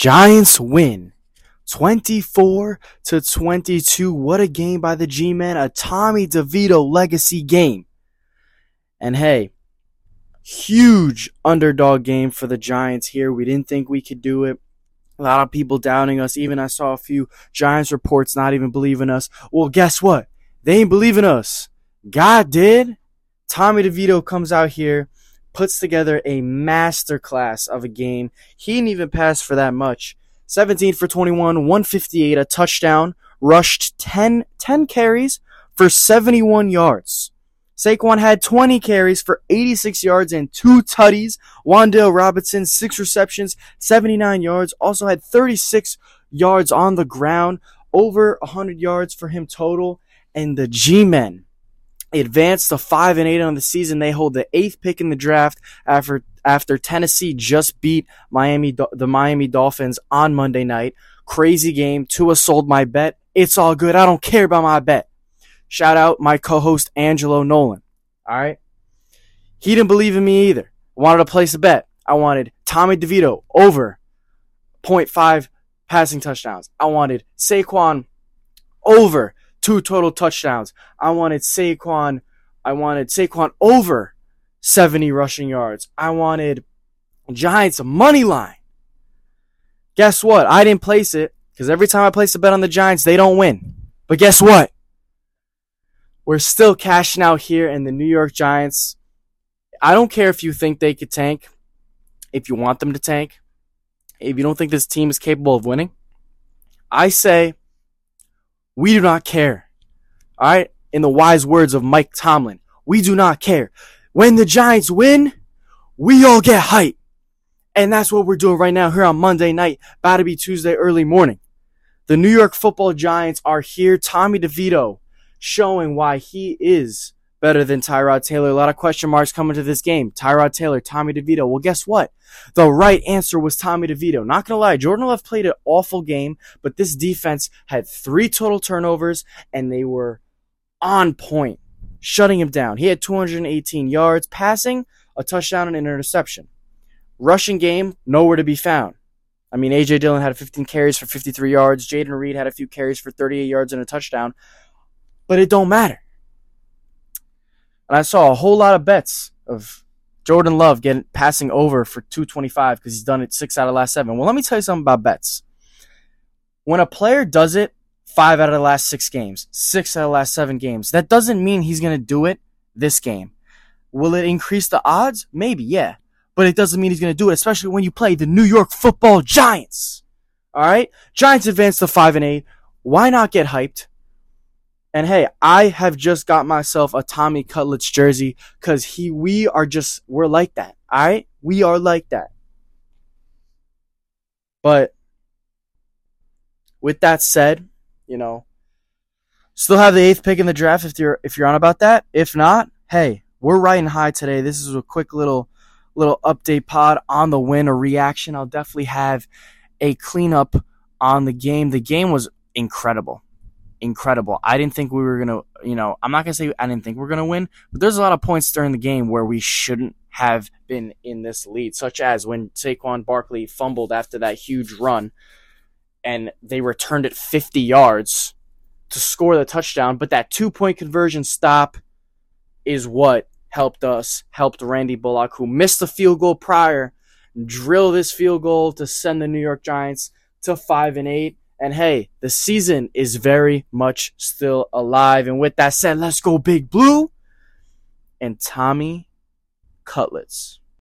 Giants win 24 to 22. What a game by the G Men. A Tommy DeVito legacy game. And hey, huge underdog game for the Giants here. We didn't think we could do it. A lot of people doubting us. Even I saw a few Giants reports not even believing us. Well, guess what? They ain't believing us. God did. Tommy DeVito comes out here, puts together a masterclass of a game. He didn't even pass for that much. 17 for 21, 158, a touchdown, rushed 10, 10 carries for 71 yards. Saquon had 20 carries for 86 yards and two tutties. Wan'Dale Robinson, six receptions, 79 yards. Also had 36 yards on the ground, over 100 yards for him total. And the G-Men advanced to 5 and 8 on the season. They hold the eighth pick in the draft after after Tennessee just beat Miami the Miami Dolphins on Monday night. Crazy game. Tua sold my bet. It's all good. I don't care about my bet. Shout out my co-host Angelo Nolan. All right. He didn't believe in me either. Wanted to place a bet. I wanted Tommy DeVito over 0.5 passing touchdowns. I wanted Saquon over two total touchdowns. I wanted Saquon. I wanted Saquon over 70 rushing yards. I wanted Giants money line. Guess what? I didn't place it because every time I place a bet on the Giants, they don't win. But guess what? We're still cashing out here in the New York Giants. I don't care if you think they could tank, if you want them to tank, if you don't think this team is capable of winning. I say we do not care. All right? In the wise words of Mike Tomlin, we do not care. When the Giants win, we all get hype. And that's what we're doing right now here on Monday night, about to be Tuesday early morning. The New York football Giants are here. Tommy DeVito showing why he is better than Tyrod Taylor. A lot of question marks coming to this game. Tyrod Taylor, Tommy DeVito. Well, guess what? The right answer was Tommy DeVito. Not gonna lie, Jordan Love played an awful game, but this defense had three total turnovers and they were on point shutting him down. He had 218 yards, passing, a touchdown, and an interception. Rushing game, nowhere to be found. I mean, A.J. Dillon had 15 carries for 53 yards. Jayden Reed had a few carries for 38 yards and a touchdown. But it don't matter. And I saw a whole lot of bets of Jordan Love getting passing over for 225 because he's done it six out of the last seven. Well, let me tell you something about bets. When a player does it five out of the last six games, six out of the last seven games. That doesn't mean he's going to do it this game. Will it increase the odds? Maybe, yeah. But it doesn't mean he's going to do it, especially when you play the New York football Giants. All right? Giants advance to 5 and 8. Why not get hyped? And hey, I have just got myself a Tommy Cutlets jersey because he, we are just, we're like that. All right? We are like that. But with that said, you know, still have the eighth pick in the draft if you're if you're on about that. If not, hey, we're riding high today. This is a quick little little update pod on the win, a reaction. I'll definitely have a cleanup on the game. The game was incredible. Incredible. I didn't think we were gonna, you know, I'm not gonna say I didn't think we are gonna win, but there's a lot of points during the game where we shouldn't have been in this lead, such as when Saquon Barkley fumbled after that huge run and they returned it 50 yards to score the touchdown. But that two point conversion stop is what helped us, helped Randy Bullock, who missed the field goal prior, drill this field goal to send the New York Giants to 5 and 8. And hey, the season is very much still alive. And with that said, let's go Big Blue and Tommy Cutlets.